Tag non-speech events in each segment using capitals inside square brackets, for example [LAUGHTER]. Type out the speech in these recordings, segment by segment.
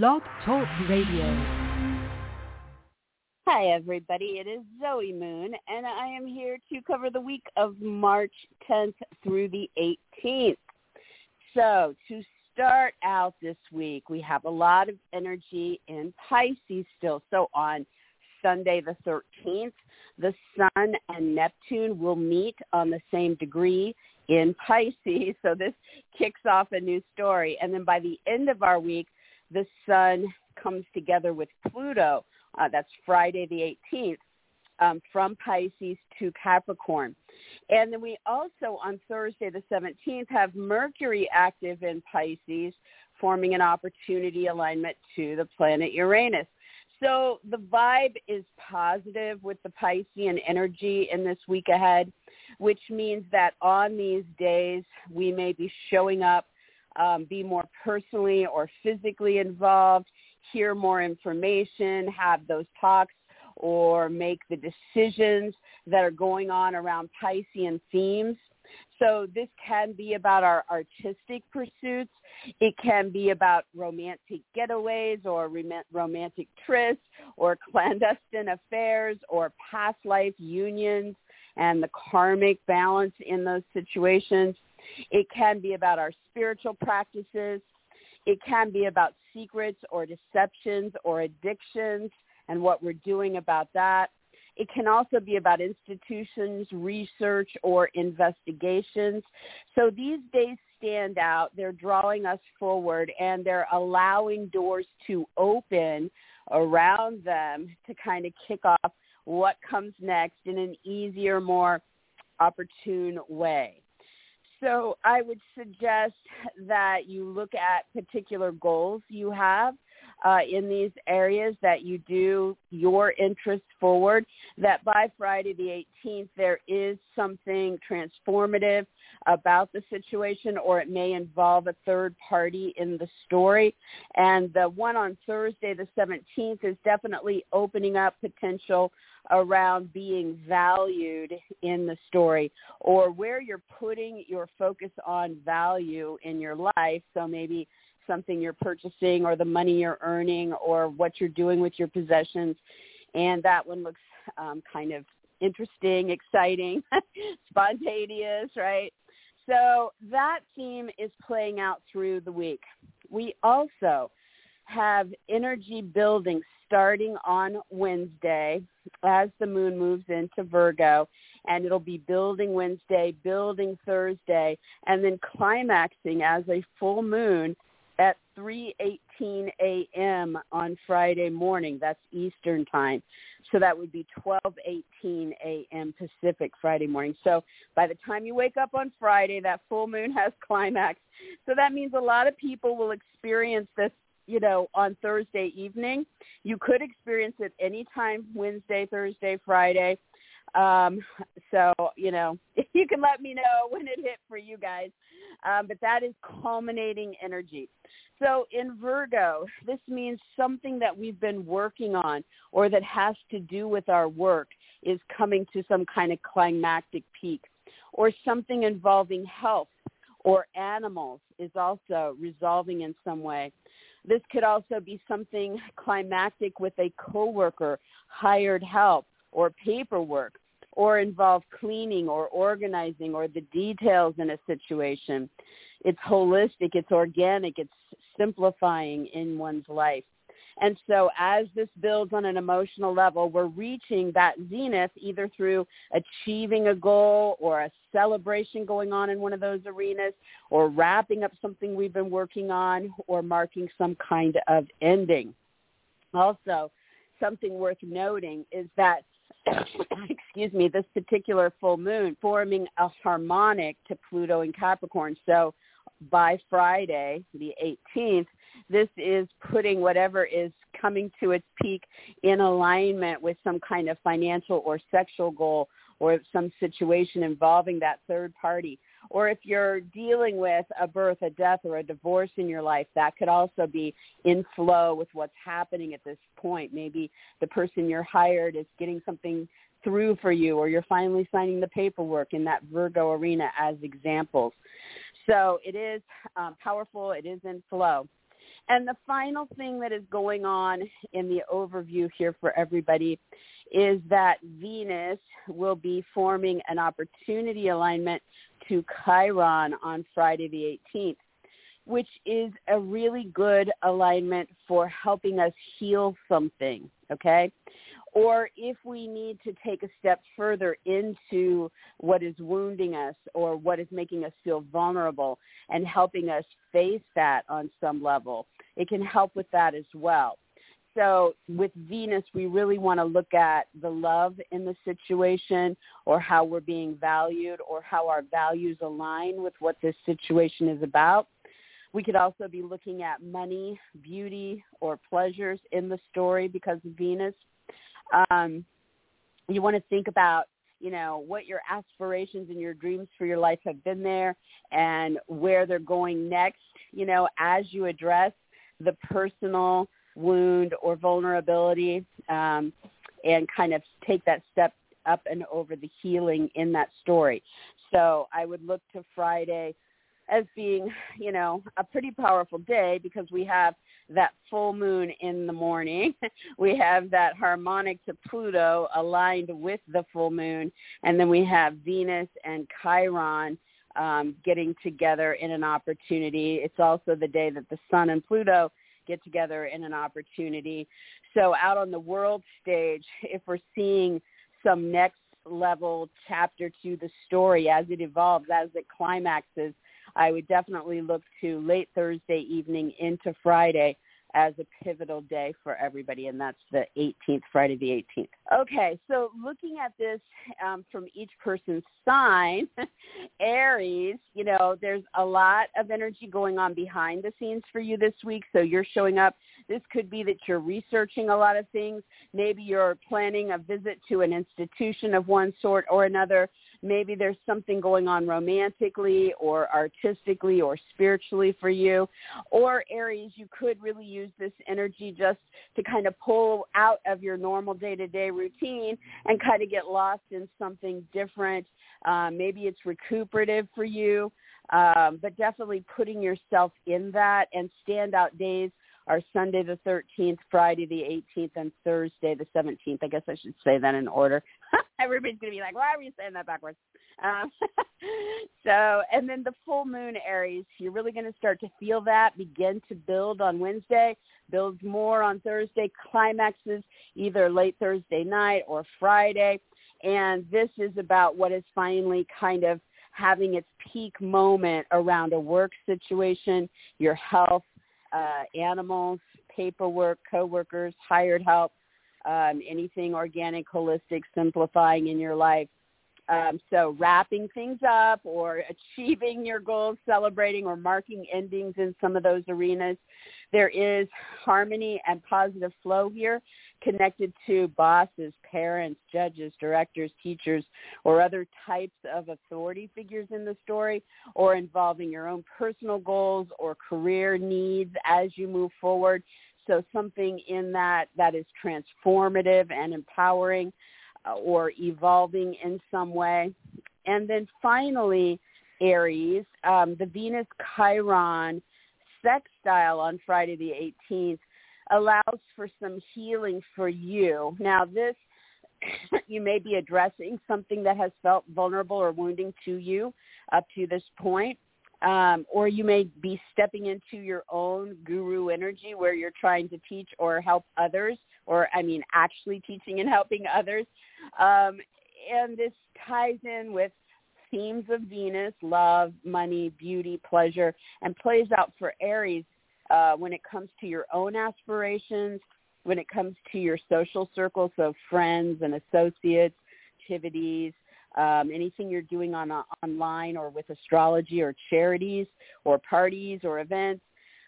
Blog Talk Radio. Hi, everybody. It is Zoe Moon, and I am here to cover the week of March 10th through the 18th. So, to start out this week, we have a lot of energy in Pisces still. So, on Sunday the 13th, the Sun and Neptune will meet on the same degree in Pisces. [LAUGHS] So, this kicks off a new story. And then by the end of our week, the sun comes together with Pluto. Uh, that's Friday the 18th. Um, from Pisces to Capricorn. And then we also on Thursday the 17th have Mercury active in Pisces, forming an opportunity alignment to the planet Uranus. So the vibe is positive with the Piscean energy in this week ahead, which means that on these days we may be showing up um, be more personally or physically involved, hear more information, have those talks, or make the decisions that are going on around Piscean themes. So this can be about our artistic pursuits. It can be about romantic getaways or romantic trysts or clandestine affairs or past life unions and the karmic balance in those situations. It can be about our spiritual practices. It can be about secrets or deceptions or addictions and what we're doing about that. It can also be about institutions, research, or investigations. So these days stand out. They're drawing us forward and they're allowing doors to open around them to kind of kick off what comes next in an easier, more opportune way. So I would suggest that you look at particular goals you have uh, in these areas that you do your interests forward, that by Friday the 18th there is something transformative about the situation or it may involve a third party in the story. And the one on Thursday the 17th is definitely opening up potential around being valued in the story or where you're putting your focus on value in your life. So maybe something you're purchasing or the money you're earning or what you're doing with your possessions. And that one looks um, kind of interesting, exciting, [LAUGHS] spontaneous, right? So that theme is playing out through the week. We also have energy building starting on Wednesday as the moon moves into Virgo and it'll be building Wednesday, building Thursday, and then climaxing as a full moon at 3:18 a.m. on Friday morning. That's Eastern time. So that would be 12:18 a.m. Pacific Friday morning. So by the time you wake up on Friday, that full moon [LAUGHS] has climax. So that means a lot of people will experience this you know, on Thursday evening. You could experience it anytime Wednesday, Thursday, Friday. Um, so, you know, [LAUGHS] you can let me know when it hit for you guys. Um, but that is culminating energy. So in Virgo, this means something that we've been working on or that has to do with our work is coming to some kind of climactic peak or something involving health or animals is also resolving in some way. This could also be something climactic with a coworker, hired help, or paperwork or involve cleaning or organizing or the details in a situation. It's holistic, it's organic, it's simplifying in one's life. And so as this builds on an emotional level, we're reaching that zenith either through achieving a goal or a celebration going on in one of those arenas or wrapping up something we've been working on or marking some kind of ending. Also, something worth noting is that [COUGHS] excuse me, this particular full moon forming a harmonic to Pluto and Capricorn. So by Friday, the 18th, this is putting whatever is coming to its peak in alignment with some kind of financial or sexual goal or some situation involving that third party. Or if you're dealing with a birth, a death, or a divorce in your life, that could also be in flow with what's happening at this point. Maybe the person you're hired is getting something through for you or you're finally signing the paperwork in that Virgo arena as examples. So it is um, powerful. It is in flow. And the final thing that is going on in the overview here for everybody is that Venus will be forming an opportunity alignment to Chiron on Friday the 18th, which is a really good alignment for helping us heal something, okay? Or if we need to take a step further into what is wounding us or what is making us feel vulnerable and helping us face that on some level, it can help with that as well. So with Venus, we really want to look at the love in the situation or how we're being valued or how our values align with what this situation is about. We could also be looking at money, beauty, or pleasures in the story because of Venus. Um, you want to think about you know what your aspirations and your dreams for your life have been there and where they're going next you know as you address the personal wound or vulnerability um, and kind of take that step up and over the healing in that story. So I would look to Friday as being, you know, a pretty powerful day because we have that full moon in the morning. [LAUGHS] we have that harmonic to Pluto aligned with the full moon. And then we have Venus and Chiron um, getting together in an opportunity. It's also the day that the sun and Pluto get together in an opportunity. So out on the world stage, if we're seeing some next level chapter to the story as it evolves, as it climaxes, I would definitely look to late Thursday evening into Friday as a pivotal day for everybody, and that's the 18th, Friday the 18th. Okay, so looking at this um, from each person's sign, [LAUGHS] Aries, you know, there's a lot of energy going on behind the scenes for you this week, so you're showing up. This could be that you're researching a lot of things. Maybe you're planning a visit to an institution of one sort or another maybe there's something going on romantically or artistically or spiritually for you. Or Aries, you could really use this energy just to kind of pull out of your normal day-to-day routine and kind of get lost in something different. Um, maybe it's recuperative for you, um, but definitely putting yourself in that and standout days are Sunday the 13th, Friday the 18th, and Thursday the 17th. I guess I should say that in order. [LAUGHS] Everybody's going to be like, why are you saying that backwards? Um, [LAUGHS] so, and then the full moon Aries, you're really going to start to feel that begin to build on Wednesday, builds more on Thursday, climaxes either late Thursday night or Friday. And this is about what is finally kind of having its peak moment around a work situation, your health, uh, animals, paperwork, coworkers, hired help, um, anything organic, holistic, simplifying in your life. Um, so wrapping things up or [LAUGHS] achieving your goals, celebrating or marking endings in some of those arenas. There is harmony and positive flow here connected to bosses, parents, judges, directors, teachers, or other types of authority figures in the story, or involving your own personal goals or career needs as you move forward. So something in that that is transformative and empowering uh, or evolving in some way. And then finally, Aries, um, the Venus Chiron sextile on Friday the 18th allows for some healing for you. Now this, [CLEARS THROAT] you may be addressing something that has felt vulnerable or wounding to you up to this point. Um, or you may be stepping into your own guru energy where you're trying to teach or help others, or I mean actually teaching and helping others. Um, and this ties in with themes of Venus, love, money, beauty, pleasure, and plays out for Aries uh, when it comes to your own aspirations, when it comes to your social circle, so friends and associates, activities, um, anything you're doing on uh, online or with astrology or charities or parties or events.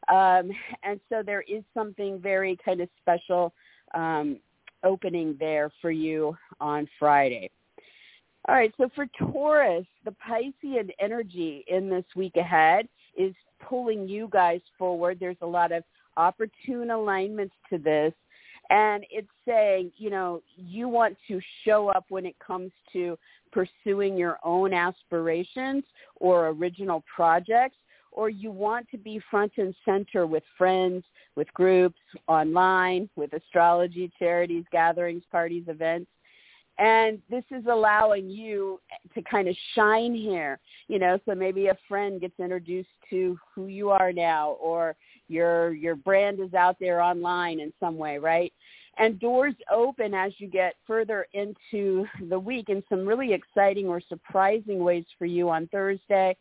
Um, [LAUGHS] and so there is something very kind of special um, opening there for you on Friday. All right, so for Taurus, the Piscean energy in this week ahead is pulling you guys forward. There's a lot of opportune alignments to this. And it's saying, you know, you want to show up when it comes to pursuing your own aspirations or original projects or you want to be front and center with friends, with groups, online, with astrology, charities, gatherings, parties, events. And this is allowing you to kind of shine here, you know, so maybe a friend gets introduced to who you are now or your your brand is out there online in some way, right? And doors open as you get further into the week in some really exciting or surprising ways for you on Thursday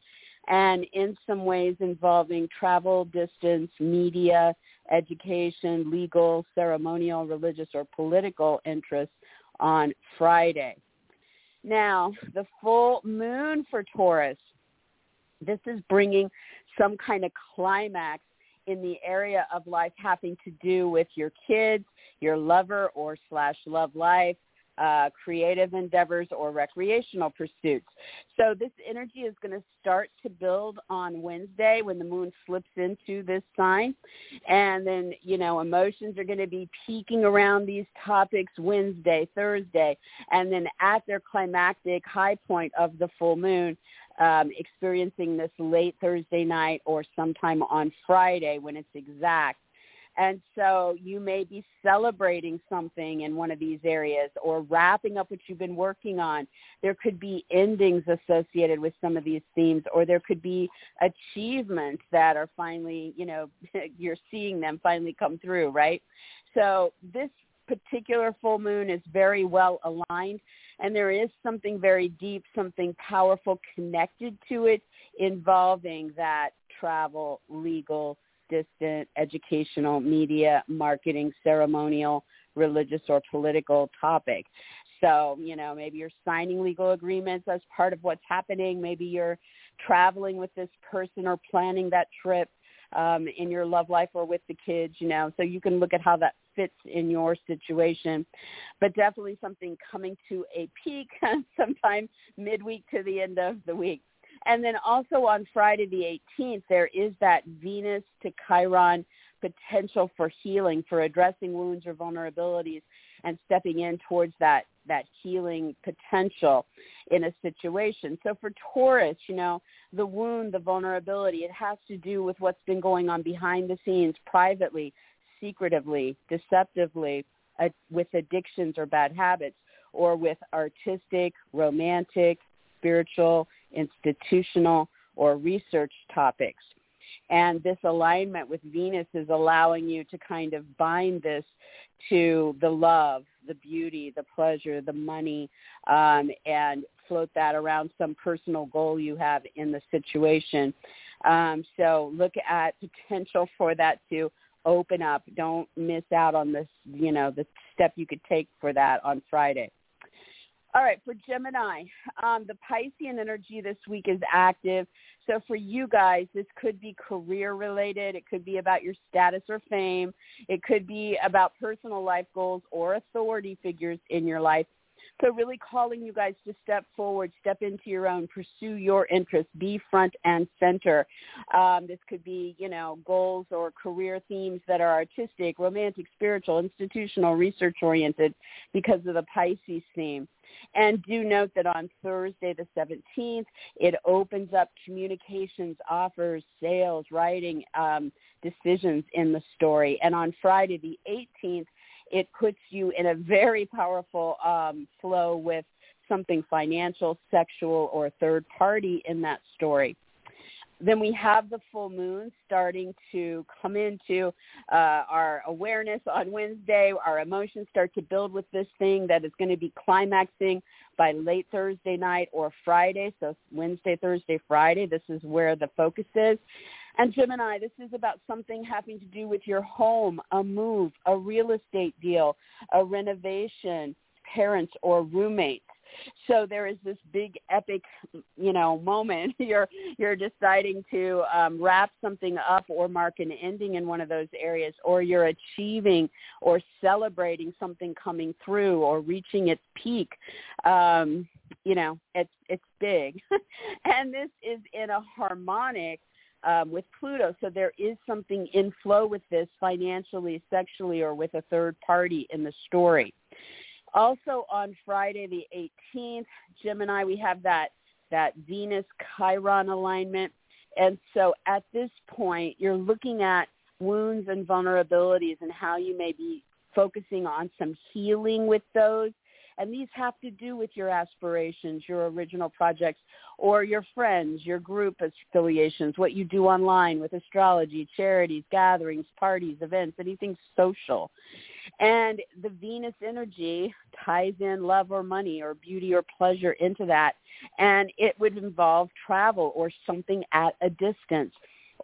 and in some ways involving travel, distance, media, education, legal, ceremonial, religious, or political interests on Friday. Now, the full moon for Taurus, this is bringing some kind of climax in the area of life having to do with your kids, your lover or slash love life, uh, creative endeavors or recreational pursuits. So this energy is going to start to build on Wednesday when the moon slips into this sign. And then, you know, emotions are going to be peaking around these topics Wednesday, Thursday, and then at their climactic high point of the full moon, um, experiencing this late Thursday night or sometime on Friday when it's exact and so you may be celebrating something in one of these areas or wrapping up what you've been working on. There could be endings associated with some of these themes or there could be achievements that are finally, you know, [LAUGHS] you're seeing them finally come through, right? So this particular full moon is very well aligned and there is something very deep, something powerful connected to it involving that travel, legal, distant educational, media, marketing, ceremonial, religious, or political topic. So, you know, maybe you're signing legal agreements as part of what's happening. Maybe you're traveling with this person or planning that trip um, in your love life or with the kids, you know. So you can look at how that fits in your situation. But definitely something coming to a peak [LAUGHS] sometime midweek to the end of the week. And then also on Friday the 18th, there is that Venus to Chiron potential for healing, for addressing wounds or vulnerabilities and stepping in towards that that healing potential in a situation. So for Taurus, you know, the wound, the vulnerability, it has to do with what's been going on behind the scenes, privately, secretively, deceptively, uh, with addictions or bad habits, or with artistic, romantic, spiritual, institutional, or research topics. And this alignment with Venus is allowing you to kind of bind this to the love, the beauty, the pleasure, the money, um, and float that around some personal goal you have in the situation. Um, so look at potential for that to open up. Don't miss out on this, you know, the step you could take for that on Friday. All right, for Gemini, um, the Piscean energy this week is active. So for you guys, this could be career related. It could be about your status or fame. It could be about personal life goals or authority figures in your life. So really calling you guys to step forward, step into your own, pursue your interests, be front and center. Um, this could be, you know, goals or career themes that are artistic, romantic, spiritual, institutional, research oriented because of the Pisces theme. And do note that on Thursday the 17th, it opens up communications, offers, sales, writing, um, decisions in the story. And on Friday the 18th, it puts you in a very powerful um, flow with something financial, sexual, or third party in that story. Then we have the full moon starting to come into uh, our awareness on Wednesday. Our emotions start to build with this thing that is going to be climaxing by late Thursday night or Friday. So Wednesday, Thursday, Friday. This is where the focus is. And Gemini, this is about something having to do with your home, a move, a real estate deal, a renovation, parents or roommates. So there is this big epic, you know, moment. [LAUGHS] You're you're deciding to um, wrap something up or mark an ending in one of those areas, or you're achieving or celebrating something coming through or reaching its peak. Um, you know, it's it's big, [LAUGHS] and this is in a harmonic um, with Pluto. So there is something in flow with this financially, sexually, or with a third party in the story. Also on Friday the 18th, Gemini, we have that that Venus Chiron alignment. And so at this point, you're looking at wounds and vulnerabilities and how you may be focusing on some healing with those. And these have to do with your aspirations, your original projects, or your friends, your group affiliations, what you do online with astrology, charities, gatherings, parties, events, anything social. And the Venus energy ties in love or money or beauty or pleasure into that. And it would involve travel or something at a distance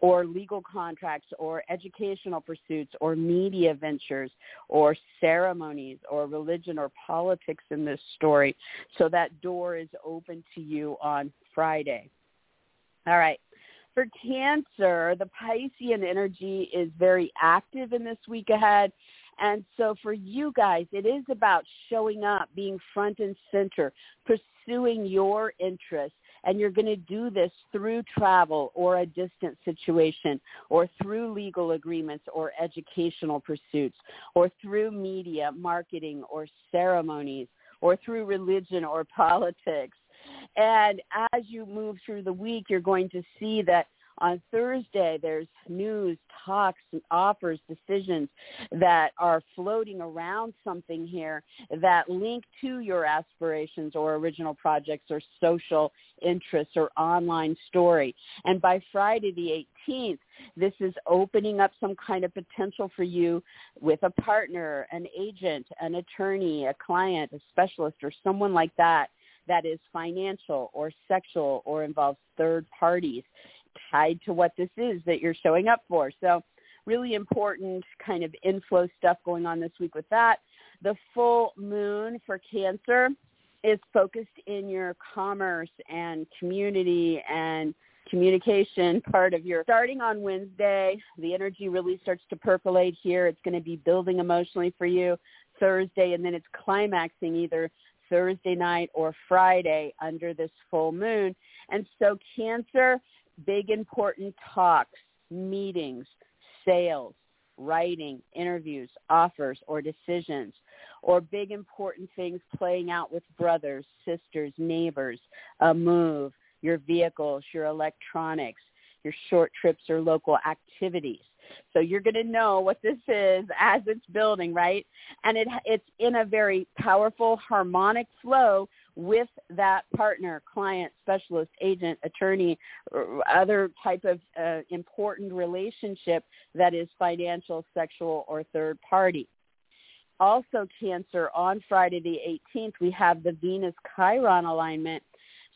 or legal contracts or educational pursuits or media ventures or ceremonies or religion or politics in this story. So that door is open to you on Friday. All right. For Cancer, the Piscean energy is very active in this week ahead. And so for you guys, it is about showing up, being front and center, pursuing your interests. And you're going to do this through travel or a distant situation or through legal agreements or educational pursuits or through media, marketing or ceremonies or through religion or [LAUGHS] politics. And as you move through the week, you're going to see that on Thursday, there's news, talks, offers, decisions that are floating around something here that link to your aspirations or original projects or social interests or online story. And by Friday the 18th, this is opening up some kind of potential for you with a partner, an agent, an attorney, a client, a specialist, or someone like that that is financial or sexual or involves third parties tied to what this is that you're showing up for. So really important kind of inflow stuff going on this week with that. The full moon for Cancer is focused in your commerce and community and communication part of your starting on Wednesday. The energy really starts to percolate here. It's going to be building emotionally for you Thursday and then it's climaxing either Thursday night or Friday under this full moon. And so Cancer, big important talks, meetings, sales, writing, interviews, offers, or decisions, or big important things playing out with brothers, sisters, neighbors, a move, your vehicles, your electronics, your short trips or local activities. So you're going to know what this is [LAUGHS] as it's building, right? And it, it's in a very powerful harmonic flow with that partner, client, specialist, agent, attorney, other type of uh, important relationship that is financial, sexual, or third party. Also, Cancer, on Friday the 18th, we have the Venus Chiron alignment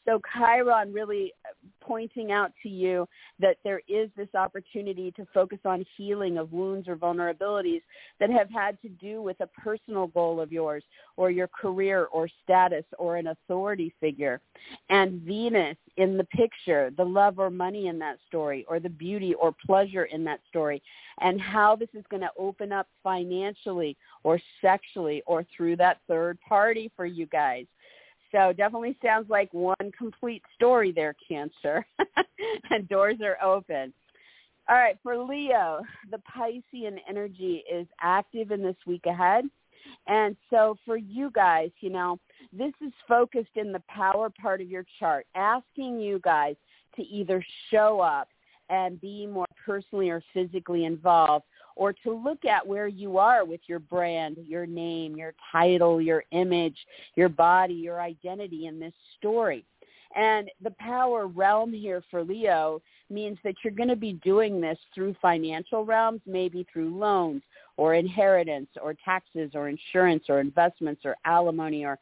so Chiron really uh, pointing out to you that there is this opportunity to focus on healing of wounds or vulnerabilities that have had to do with a personal goal of yours or your career or status or an authority figure. And Venus in the picture, the love or money in that story or the beauty or pleasure in that story and how this is going to open up financially or sexually or through that third party for you guys. So definitely sounds like one complete story there, Cancer. [LAUGHS] and doors are open. All right, for Leo, the Piscean energy is active in this week ahead. And so for you guys, you know, this is focused in the power part of your chart, asking you guys to either show up and be more personally or physically involved or to look at where you are with your brand, your name, your title, your image, your body, your identity in this story. And the power realm here for Leo means that you're going to be doing this through financial realms, maybe through loans or inheritance or taxes or insurance or investments or alimony or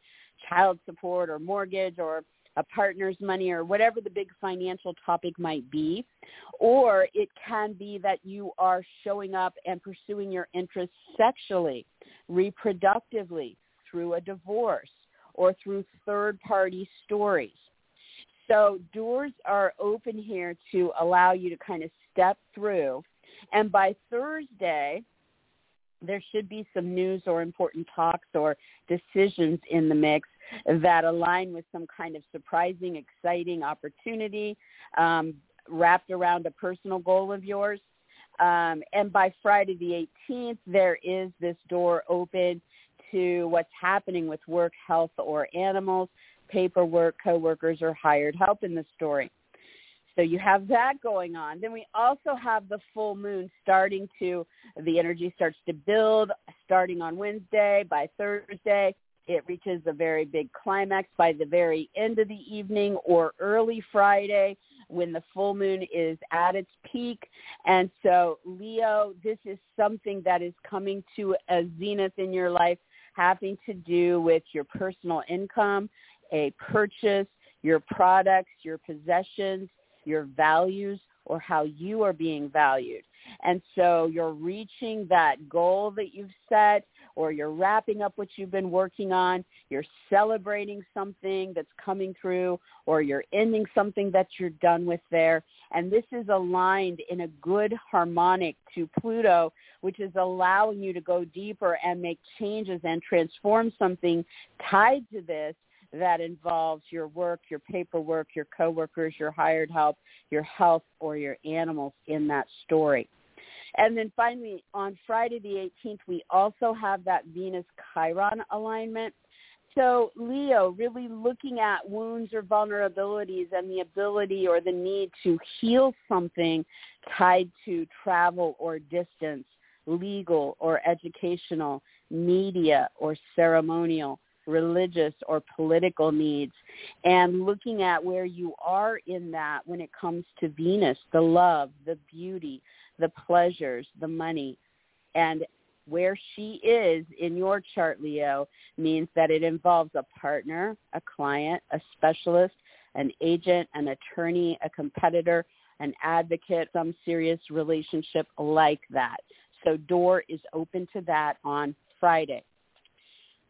child support or mortgage or a partner's money or whatever the big financial topic might be. Or it can be that you are showing up and pursuing your interests sexually, reproductively, through a divorce, or through third-party stories. So doors are open here to allow you to kind of step through. And by Thursday, there should be some news or important talks or decisions in the mix that align with some kind of surprising, exciting opportunity um, wrapped around a personal goal of yours. Um, and by Friday the 18th, there is this door open to what's happening with work, health, or animals, paperwork, coworkers, or hired help in the story. So you have that going on. Then we also have the full moon starting to, the energy starts to build starting on Wednesday. By Thursday, it reaches a very big climax by the very end of the evening or early Friday when the full moon is at its peak. And so, Leo, this is something that is coming to a zenith in your life having to do with your personal income, a purchase, your products, your possessions, your values, or how you are being valued. And so you're reaching that goal that you've set or you're wrapping up what you've been working on, you're celebrating something that's coming through, or you're ending something that you're done with there. And this is aligned in a good harmonic to Pluto, which is allowing you to go deeper and make changes and transform something tied to this that involves your work, your paperwork, your coworkers, your hired help, your health, or your animals in that story. And then finally, on Friday the 18th, we also have that Venus Chiron alignment. So Leo, really looking at wounds or vulnerabilities and the ability or the need to heal something tied to travel or distance, legal or educational, media or ceremonial, religious or political needs, and looking at where you are in that when it comes to Venus, the love, the beauty, the pleasures, the money, and where she is in your chart, Leo, means that it involves a partner, a client, a specialist, an agent, an attorney, a competitor, an advocate, some serious relationship like that. So door is open to that on Friday.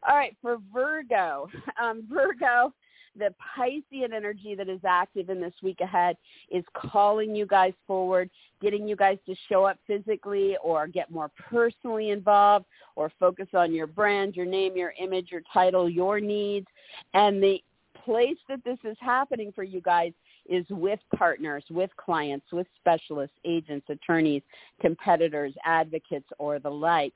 All right, for Virgo, [LAUGHS] um, Virgo, the Piscean energy that is active in this week ahead is calling you guys forward, getting you guys to show up physically or get more personally involved or focus on your brand, your name, your image, your title, your needs. And the place that this is happening for you guys is with partners, with clients, with specialists, agents, attorneys, competitors, advocates, or the like.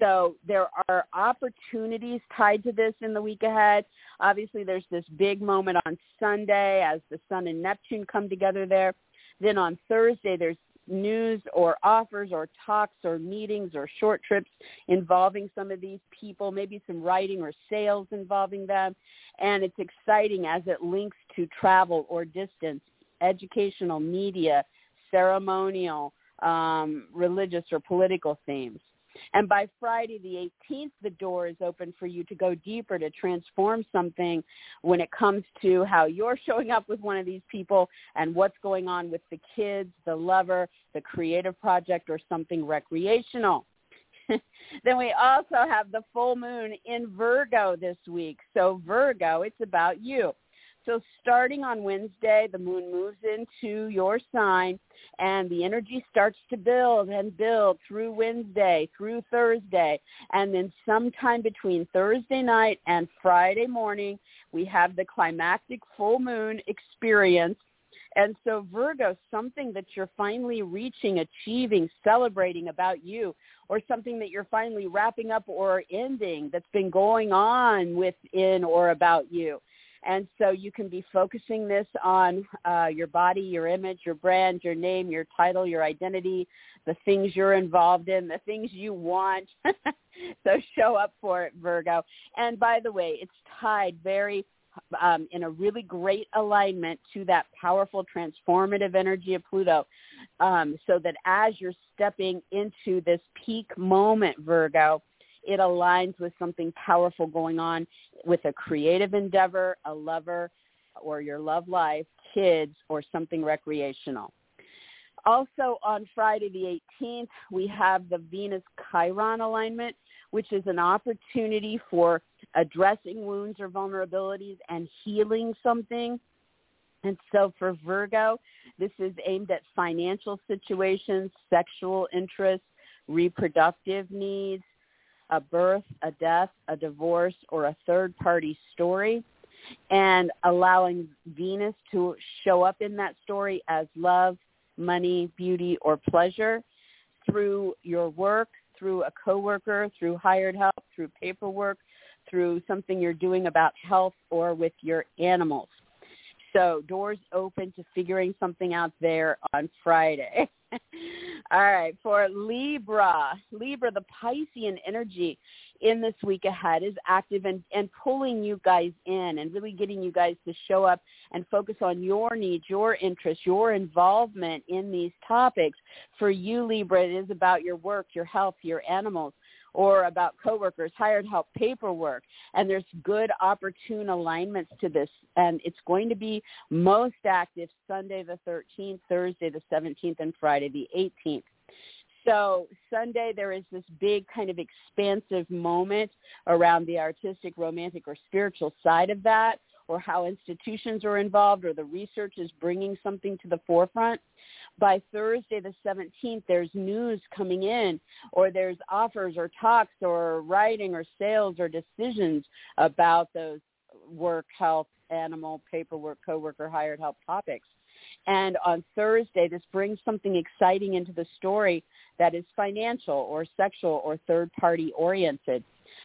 So there are opportunities tied to this in the week ahead. Obviously, there's this big moment on Sunday as the Sun and Neptune come together there. Then on Thursday, there's news or offers or talks or meetings or short trips involving some of these people, maybe some writing or sales involving them. And it's exciting as it links to travel or distance, educational, media, ceremonial, um, religious or political themes. And by Friday the 18th, the door is open for you to go deeper to transform something when it comes to how you're showing up with one of these people and what's going on with the kids, the lover, the creative project, or something recreational. [LAUGHS] then we also have the full moon in Virgo this week. So Virgo, it's about you. So starting on Wednesday, the moon moves into your sign and the energy starts to build and build through Wednesday, through Thursday. And then sometime between Thursday night and Friday morning, we have the climactic full moon experience. And so Virgo, something that you're finally reaching, achieving, celebrating about you, or something that you're finally wrapping up or ending that's been going on within or about you. And so you can be focusing this on uh, your body, your image, your brand, your name, your title, your identity, the things you're involved in, the things you want. [LAUGHS] so show up for it, Virgo. And by the way, it's tied very um, in a really great alignment to that powerful transformative energy of Pluto. Um, so that as you're stepping into this peak moment, Virgo, it aligns with something powerful going on with a creative endeavor, a lover, or your love life, kids, or something recreational. Also on Friday the 18th, we have the Venus Chiron alignment, which is an opportunity for addressing wounds or vulnerabilities and healing something. And so for Virgo, this is aimed at financial situations, sexual interests, reproductive needs, a birth, a death, a divorce, or a third party story and allowing Venus to show up in that story as love, money, beauty, or pleasure through your work, through a coworker, through hired help, through paperwork, through something you're doing about health or with your animals. So doors open to figuring something out there on Friday. [LAUGHS] All right, for Libra, Libra, the Piscean energy in this week ahead is active and, and pulling you guys in and really getting you guys to show up and focus on your needs, your interests, your involvement in these topics. For you, Libra, it is about your work, your health, your animals or about coworkers, hired help, paperwork, and there's good opportune alignments to this. And it's going to be most active Sunday the 13th, Thursday the 17th, and Friday the 18th. So Sunday there is this big kind of expansive moment around the artistic, romantic, or spiritual side of that or how institutions are involved or the research is bringing something to the forefront. By Thursday the 17th, there's news coming in or there's offers or talks or writing or sales or decisions about those work, health, animal, paperwork, coworker, hired help topics. And on Thursday, this brings something exciting into the story that is financial or sexual or third party oriented.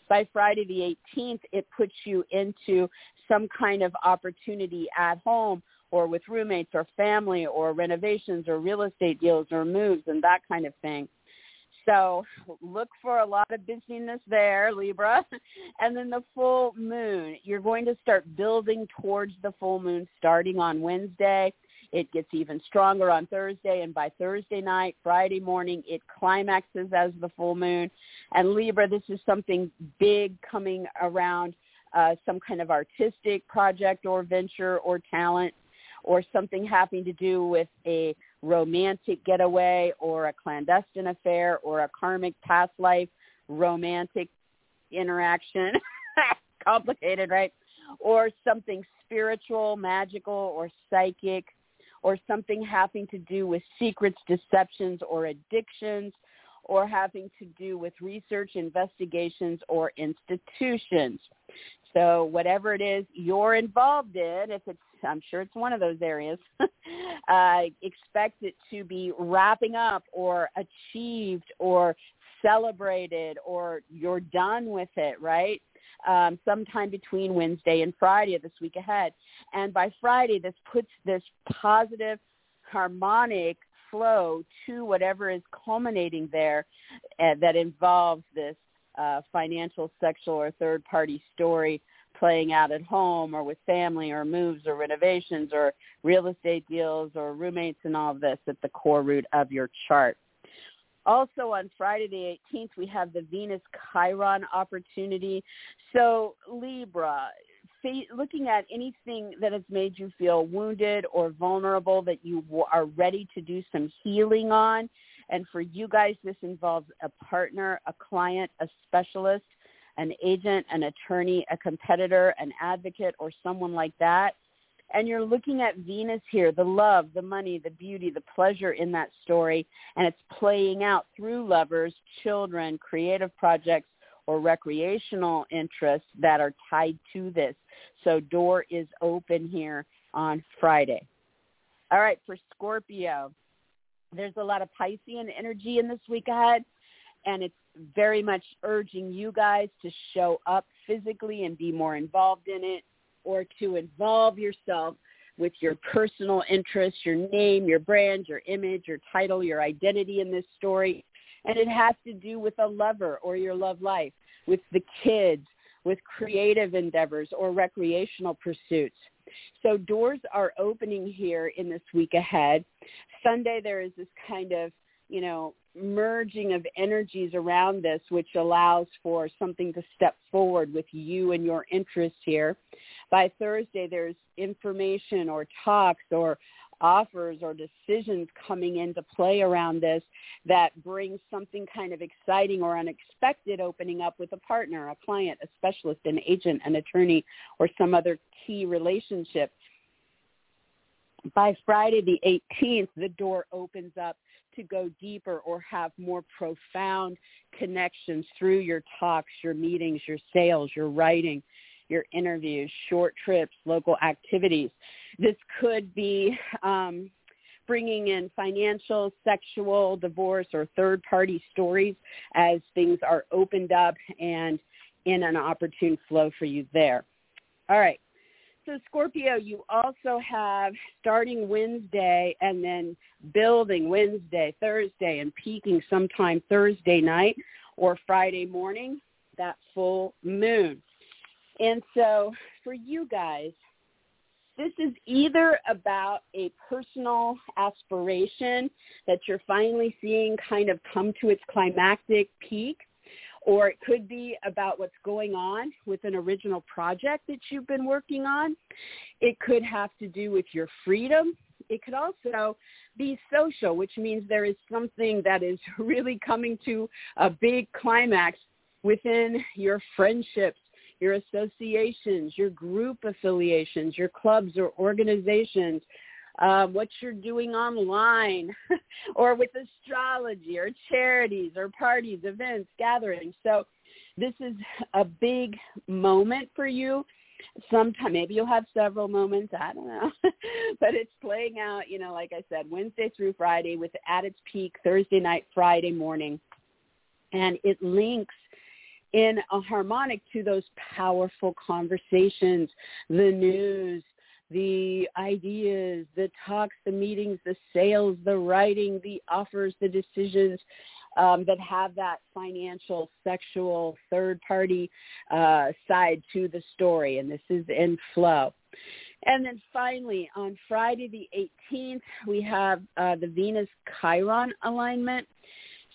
By Friday the 18th, it puts you into some kind of opportunity at home or with roommates or family or renovations or real estate deals or moves and that kind of thing. So look for a lot of busyness there, Libra. [LAUGHS] And then the full moon, you're going to start building towards the full moon starting on Wednesday. It gets even stronger on Thursday, and by Thursday night, Friday morning, it climaxes as the full moon. And Libra, this is something big coming around uh, some kind of artistic project or venture or talent or something having to do with a romantic getaway or a clandestine affair or a karmic past life romantic interaction. [LAUGHS] Complicated, right? Or something spiritual, magical, or psychic, or something having to do with secrets, deceptions, or addictions, or having to do with research, investigations, or institutions. So whatever it is you're involved in, if it's, I'm sure it's one of those areas, [LAUGHS] uh, expect it to be wrapping up or achieved or celebrated or you're done with it, right? Um, sometime between Wednesday and Friday of this week ahead. And by Friday, this puts this positive, harmonic flow to whatever is culminating there uh, that involves this uh, financial, sexual, or third-party story playing out at home or with family or moves or renovations or real estate deals or roommates and all of this at the core root of your chart. Also on Friday the 18th, we have the Venus Chiron opportunity. So Libra, looking at anything that has made you feel wounded or vulnerable that you are ready to do some healing on, and for you guys, this involves a partner, a client, a specialist, an agent, an attorney, a competitor, an advocate, or someone like that. And you're looking at Venus here, the love, the money, the beauty, the pleasure in that story, and it's playing out through lovers, children, creative projects, or recreational interests that are tied to this. So door is open here on Friday. All right, for Scorpio, there's a lot of Piscean energy in this week ahead, and it's very much urging you guys to show up physically and be more involved in it or to involve yourself with your personal interests, your name, your brand, your image, your title, your identity in this story. And it has to do with a lover or your love life, with the kids, with creative endeavors or recreational pursuits. So doors are opening here in this week ahead. Sunday there is this kind of, you know, merging of energies around this, which allows for something to step forward with you and your interests here. By Thursday, there's information or talks or offers or decisions coming into play around this that brings something kind of exciting or unexpected opening up with a partner, a client, a specialist, an agent, an attorney, or some other key relationship. By Friday the 18th, the door opens up to go deeper or have more profound connections through your talks, your meetings, your sales, your writing, your interviews, short trips, local activities. This could be um, bringing in financial, sexual, divorce, or third-party stories as things are opened up and in an opportune flow for you there. All right. so Scorpio, you also have starting Wednesday and then building Wednesday, Thursday, and peaking sometime Thursday night or Friday morning, that full moon. And so for you guys, this is either about a personal aspiration that you're finally seeing kind of come to its climactic peak, or it could be about what's going on with an original project that you've been working on. It could have to do with your freedom. It could also be social, which means there is something that is [LAUGHS] really coming to a big climax within your friendships your associations, your group affiliations, your clubs or organizations, uh, what you're doing online [LAUGHS] or with astrology or charities or parties, events, gatherings. So this is a big moment for you. Sometime maybe you'll have several moments. I don't know, [LAUGHS] but it's playing out. You know, like I said, Wednesday through Friday, with at its peak Thursday night, Friday morning, and it links in a harmonic to those powerful conversations, the news, the ideas, the talks, the meetings, the sales, the writing, the offers, the decisions um, that have that financial, sexual, third-party uh, side to the story. And this is in flow. And then finally, on Friday the 18th, we have uh, the Venus Chiron alignment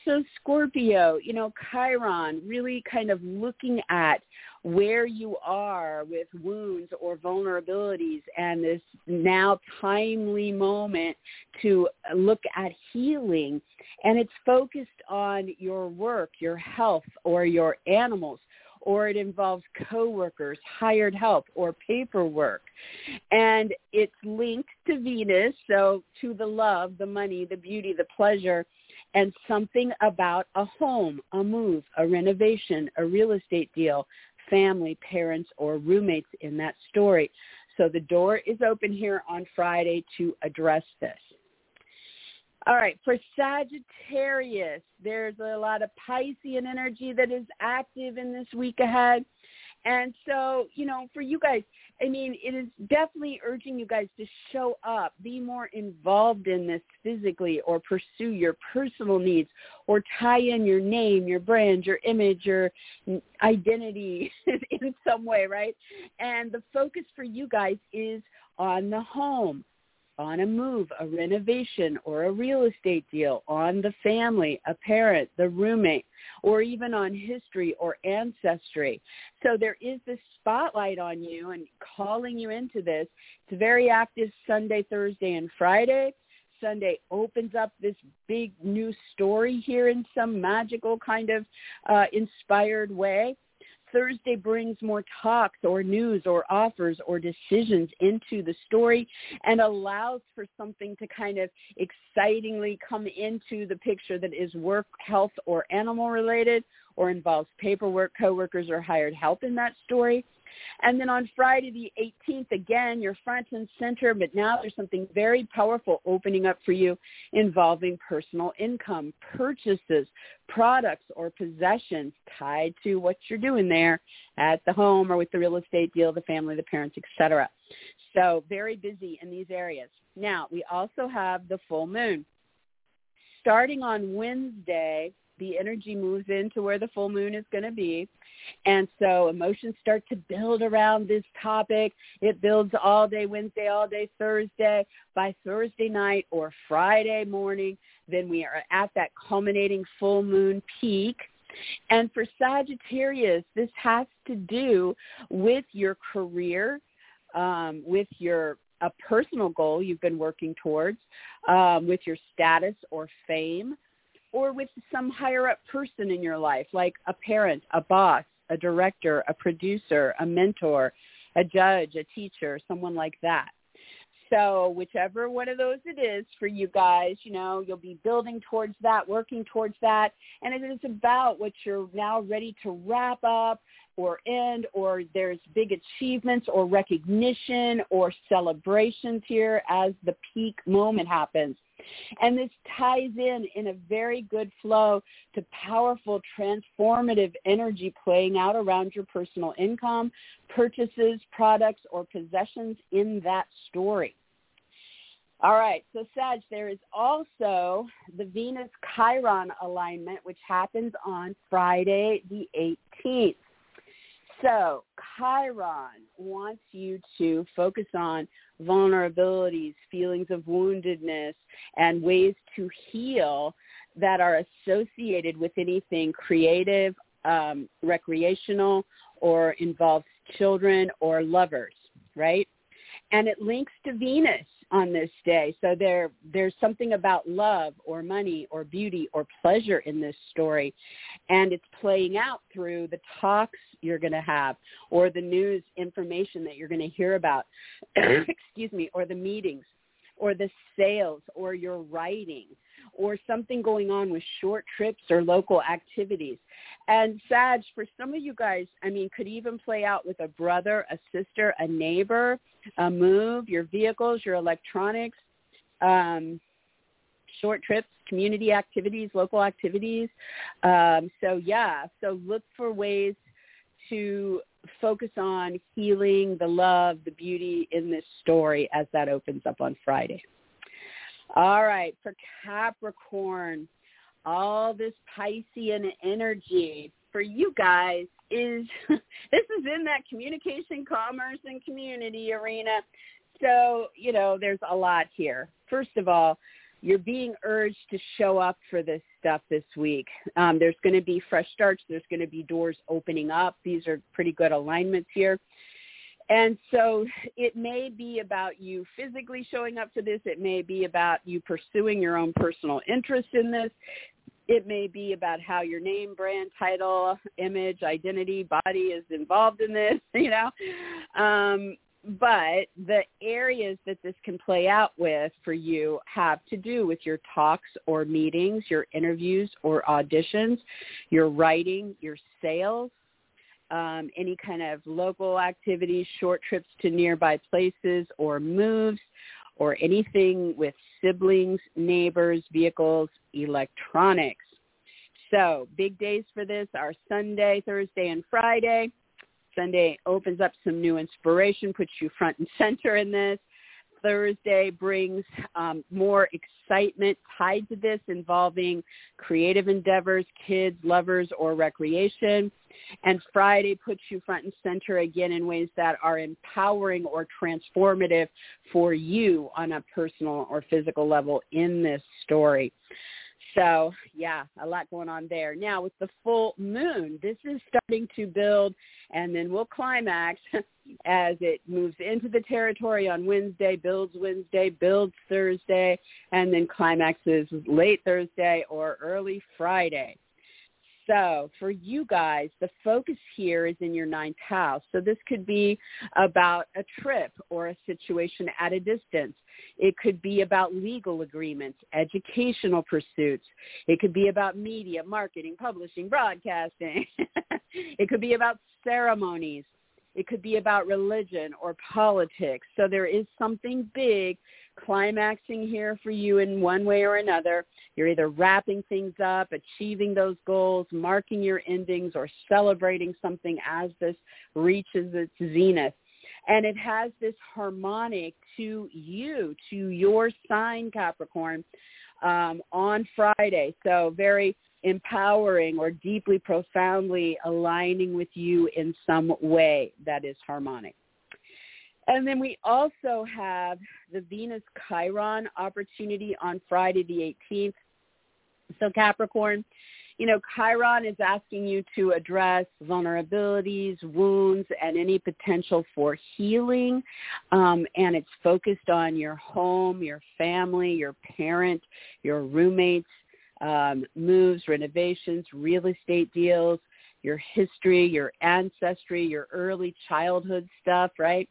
so Scorpio, you know, Chiron, really kind of looking at where you are with wounds or vulnerabilities and this now timely moment to look at healing. And it's focused on your work, your health, or your animals or it involves coworkers, hired help, or paperwork. And it's linked to Venus, so to the love, the money, the beauty, the pleasure, and something about a home, a move, a renovation, a real estate deal, family, parents, or roommates in that story. So the door is open here on Friday to address this. All right, for Sagittarius, there's a lot of Piscean energy that is active in this week ahead. And so, you know, for you guys, I mean, it is definitely urging you guys to show up, be more involved in this physically or pursue your personal needs or tie in your name, your brand, your image, your identity [LAUGHS] in some way, right? And the focus for you guys is on the home on a move, a renovation, or a real estate deal, on the family, a parent, the roommate, or even on history or ancestry. So there is this spotlight on you and calling you into this. It's very active Sunday, Thursday, and Friday. Sunday opens up this big new story here in some magical kind of uh, inspired way. Thursday brings more talks or news or offers or decisions into the story and allows for something to kind of excitingly come into the picture that is work, health, or animal related or involves paperwork, coworkers, or hired help in that story. And then on Friday the 18th, again, you're front and center, but now there's something very powerful opening up for you involving personal income, purchases, products or possessions tied to what you're doing there at the home or with the real estate deal, the family, the parents, etc. So very busy in these areas. Now, we also have the full moon. Starting on Wednesday, the energy moves into where the full moon is going to be. And so emotions start to build around this topic. It builds all day Wednesday, all day Thursday. By Thursday night or Friday morning, then we are at that culminating full moon peak. And for Sagittarius, this has to do with your career, um, with your a personal goal you've been working towards, um, with your status or fame, or with some higher up person in your life, like a parent, a boss, a director, a producer, a mentor, a judge, a teacher, someone like that. So whichever one of those it is for you guys, you know, you'll be building towards that, working towards that. And it is about what you're now ready to wrap up or end or there's big achievements or recognition or celebrations here as the peak moment happens. And this ties in in a very good flow to powerful transformative energy playing out around your personal income, purchases, products, or possessions in that story. All right, so Sag, there is also the Venus Chiron alignment, which happens on Friday the 18th. So Chiron wants you to focus on vulnerabilities, feelings of woundedness, and ways to heal that are associated with anything creative, um, recreational, or involves children or lovers, right? And it links to Venus on this day. So there there's something about love or money or beauty or pleasure in this story. And it's playing out through the talks you're going to have or the news information that you're going to hear about. [CLEARS THROAT] Excuse me, or the meetings or the sales or your writing or something going on with short trips or local activities. And Sag, for some of you guys, I mean, could even play out with a brother, a sister, a neighbor, a move, your vehicles, your electronics, um, short trips, community activities, local activities. Um, so yeah, so look for ways to focus on healing the love, the beauty in this story as that opens up on Friday. All right, for Capricorn, all this Piscean energy for you guys is [LAUGHS] this is in that communication, commerce, and community arena. So, you know, there's a lot here. First of all, you're being urged to show up for this stuff this week. Um, there's going to be fresh starts. There's going to be doors opening up. These are pretty good alignments here. And so it may be about you physically showing up to this. It may be about you pursuing your own personal interest in this. It may be about how your name, brand, title, image, identity, body is involved in this, [LAUGHS] you know. Um, but the areas that this can play out with for you have to do with your talks or meetings, your interviews or auditions, your writing, your sales, um, any kind of local activities, short trips to nearby places or moves, or anything with siblings, neighbors, vehicles, electronics. So big days for this are Sunday, Thursday, and Friday. Sunday opens up some new inspiration, puts you front and center in this. Thursday brings um, more excitement tied to this involving creative endeavors, kids, lovers, or recreation. And Friday puts you front and center again in ways that are empowering or transformative for you on a personal or physical level in this story. So yeah, a lot going on there. Now with the full moon, this is starting to build and then we'll climax [LAUGHS] as it moves into the territory on Wednesday, builds Wednesday, builds Thursday, and then climaxes late Thursday or early Friday. So for you guys, the focus here is in your ninth house. So this could be about a trip or a situation at a distance. It could be about legal agreements, educational pursuits. It could be about media, marketing, publishing, broadcasting. [LAUGHS] it could be about ceremonies. It could be about religion or politics. So there is something big climaxing here for you in one way or another. You're either wrapping things up, achieving those goals, marking your endings, or celebrating something as this reaches its zenith. And it has this harmonic to you, to your sign, Capricorn, um, on Friday. So very empowering or deeply, profoundly aligning with you in some way that is harmonic. And then we also have the Venus Chiron opportunity on Friday the 18th. So Capricorn, you know, Chiron is asking you to address vulnerabilities, wounds, and any potential for healing. Um, and it's focused on your home, your family, your parent, your roommates, um, moves, renovations, real estate deals, your history, your ancestry, your early childhood stuff, right?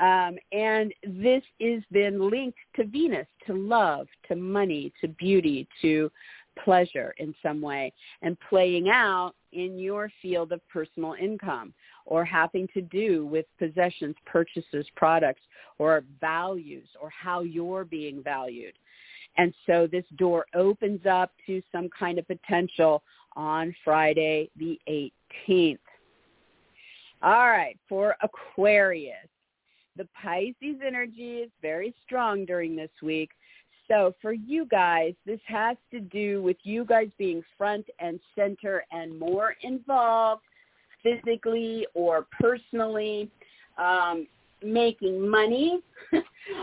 Um, and this is then linked to Venus, to love, to money, to beauty, to pleasure in some way, and playing out in your field of personal income or having to do with possessions, purchases, products, or values, or how you're being valued. And so this door opens up to some kind of potential on Friday the 18th. All right, for Aquarius, the Pisces energy is very strong during this week. So for you guys, this has to do with you guys being front and center and more involved physically or personally, um, making money [LAUGHS]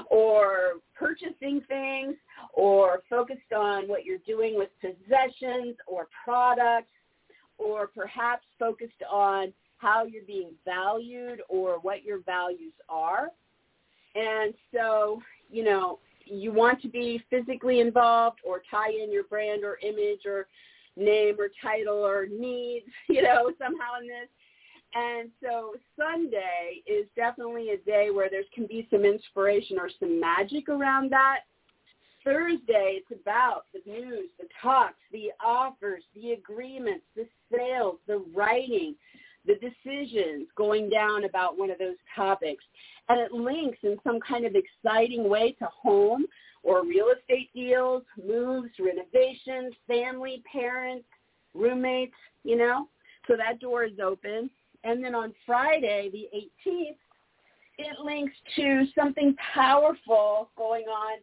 or purchasing things or focused on what you're doing with possessions or products or perhaps focused on how you're being valued or what your values are. And so, you know, you want to be physically involved or tie in your brand or image or name or title or needs, [LAUGHS] you know, somehow in this. And so Sunday is definitely a day where there can be some inspiration or some magic around that. Thursday, it's about the news, the talks, the offers, the agreements, the sales, the writing, the decisions going down about one of those topics. And it links in some kind of exciting way to home or real estate deals, moves, renovations, family, parents, roommates, you know. So that door is open. And then on Friday, the 18th, it links to something powerful going on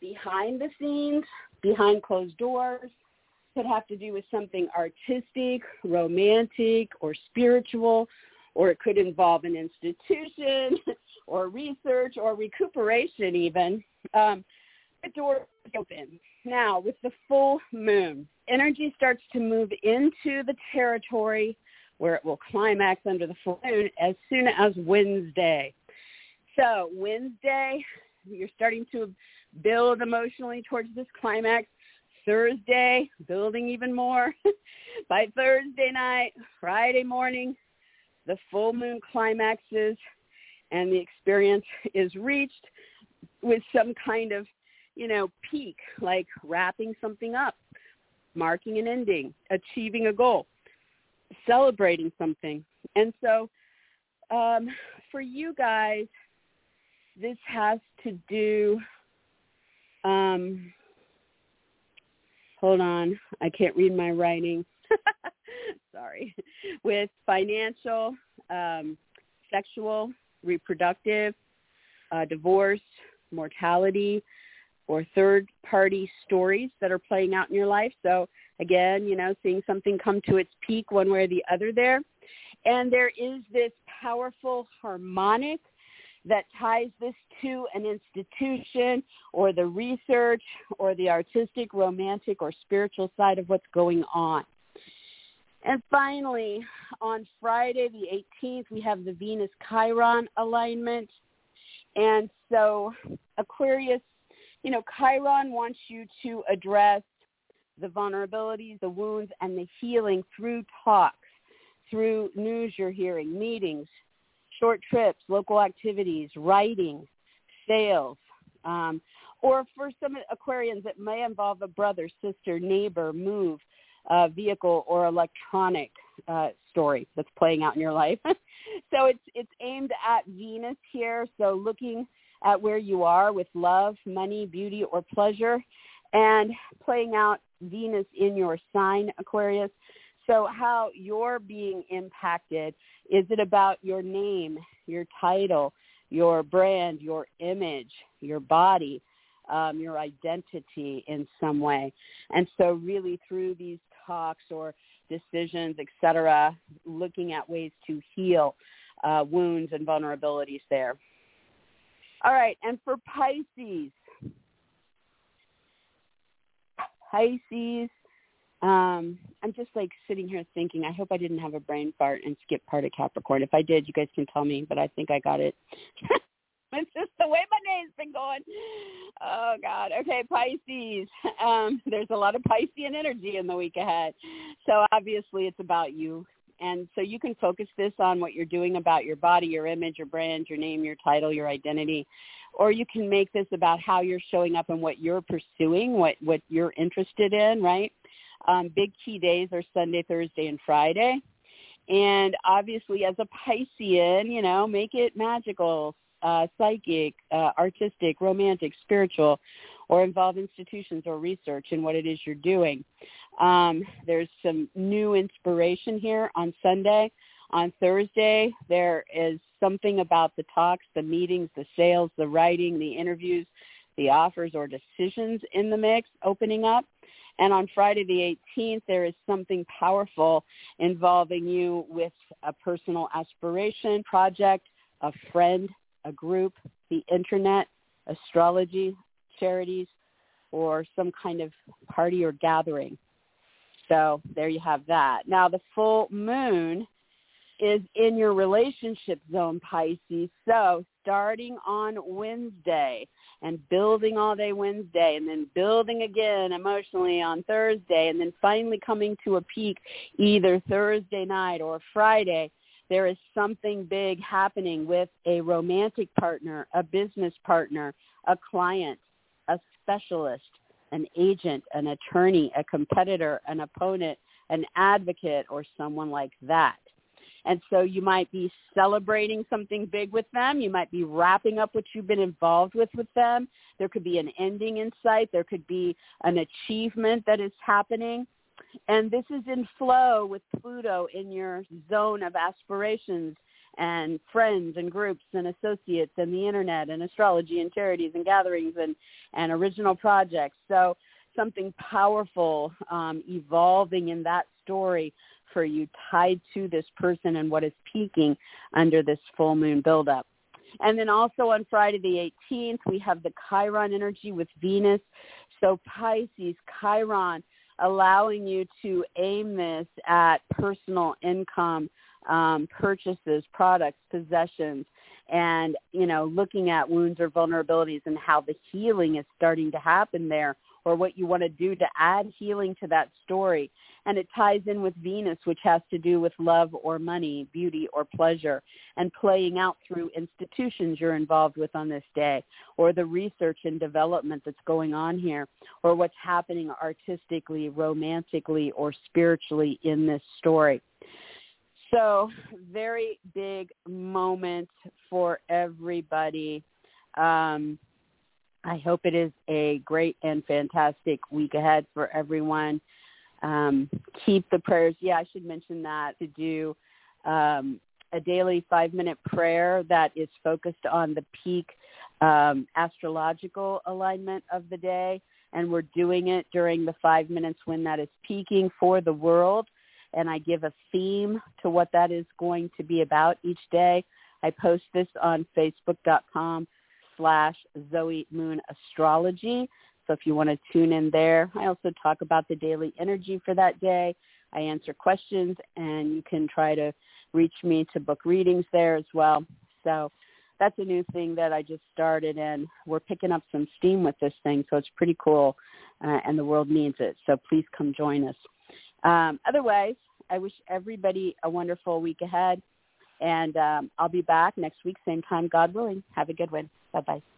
behind the scenes, behind closed doors, could have to do with something artistic, romantic, or spiritual, or it could involve an institution [LAUGHS] or research or recuperation even. Um, the door is open. Now, with the full moon, energy starts to move into the territory where it will climax under the full moon as soon as Wednesday. So Wednesday, you're starting to build emotionally towards this climax. Thursday, building even more. [LAUGHS] By Thursday night, Friday morning, the full moon climaxes and the experience is reached with some kind of, you know, peak, like wrapping something up, marking an ending, achieving a goal, celebrating something. And so um, for you guys, this has to do um, hold on, I can't read my writing. [LAUGHS] Sorry. With financial, um, sexual, reproductive, uh, divorce, mortality, or third-party stories that are playing out in your life. So again, you know, seeing something come to its peak one way or the other there. And there is this powerful harmonic that ties this to an institution or the research or the artistic, romantic, or spiritual side of what's going on. And finally, on Friday the 18th, we have the Venus Chiron alignment. And so Aquarius, you know, Chiron wants you to address the vulnerabilities, the wounds, and the healing through talks, through news you're hearing, meetings, short trips, local activities, writing, sales, um, or for some Aquarians, it may involve a brother, sister, neighbor, move, uh, vehicle, or electronic uh, story that's playing out in your life. [LAUGHS] so it's it's aimed at Venus here. So looking at where you are with love, money, beauty, or pleasure, and playing out Venus in your sign, Aquarius. So how you're being impacted, is it about your name, your title, your brand, your image, your body, um, your identity in some way? And so really through these talks or decisions, et cetera, looking at ways to heal uh, wounds and vulnerabilities there. All right, and for Pisces, Pisces um, I'm just like sitting here thinking, I hope I didn't have a brain fart and skip part of Capricorn. If I did, you guys can tell me, but I think I got it. [LAUGHS] it's just the way my day's been going. Oh God. Okay, Pisces. [LAUGHS] Um, there's a lot of Piscean energy in the week ahead. So obviously it's about you. And so you can focus this on what you're doing about your body, your image, your brand, your name, your title, your identity. Or you can make this about how you're showing up and what you're pursuing, what, what you're interested in, right? Um, big key days are Sunday, Thursday, and Friday. And obviously, as a Piscean, you know, make it magical, uh, psychic, uh, artistic, romantic, spiritual, or involve institutions or research in what it is you're doing. Um, there's some new inspiration here on Sunday. On Thursday, there is something about the talks, the meetings, the sales, the writing, the interviews, the offers or decisions in the mix opening up. And on Friday the 18th, there is something powerful involving you with a personal aspiration project, a friend, a group, the internet, astrology, charities, or some kind of party or gathering. So there you have that. Now the full moon is in your relationship zone, Pisces. So starting on Wednesday and building all day Wednesday and then building again emotionally on Thursday and then finally coming to a peak either Thursday night or Friday, there is something big happening with a romantic partner, a business partner, a client, a specialist, an agent, an attorney, a competitor, an opponent, an advocate, or someone like that. And so you might be celebrating something big with them. You might be wrapping up what you've been involved with with them. There could be an ending in sight. There could be an achievement that is happening. And this is in flow with Pluto in your zone of aspirations and friends and groups and associates and the internet and astrology and charities and gatherings and, and original projects. So something powerful um, evolving in that story for you tied to this person and what is peaking under this full moon buildup. And then also on Friday the 18th, we have the Chiron energy with Venus. So Pisces, Chiron, allowing you to aim this at personal income, um, purchases, products, possessions, and, you know, looking at wounds or vulnerabilities and how the healing is starting to happen there or what you want to do to add healing to that story. And it ties in with Venus, which has to do with love or money, beauty or pleasure, and playing out through institutions you're involved with on this day, or the research and development that's going on here, or what's happening artistically, romantically, or spiritually in this story. So very big moment for everybody. Um, I hope it is a great and fantastic week ahead for everyone. Um, keep the prayers. Yeah, I should mention that to do um, a daily five-minute prayer that is focused on the peak um, astrological alignment of the day, and we're doing it during the five minutes when that is peaking for the world. And I give a theme to what that is going to be about each day. I post this on Facebook.com slash Zoe Moon Astrology. So if you want to tune in there, I also talk about the daily energy for that day. I answer questions and you can try to reach me to book readings there as well. So that's a new thing that I just started and we're picking up some steam with this thing. So it's pretty cool uh, and the world needs it. So please come join us. Um, otherwise, I wish everybody a wonderful week ahead. And um, I'll be back next week, same time, God willing. Have a good one. Bye-bye.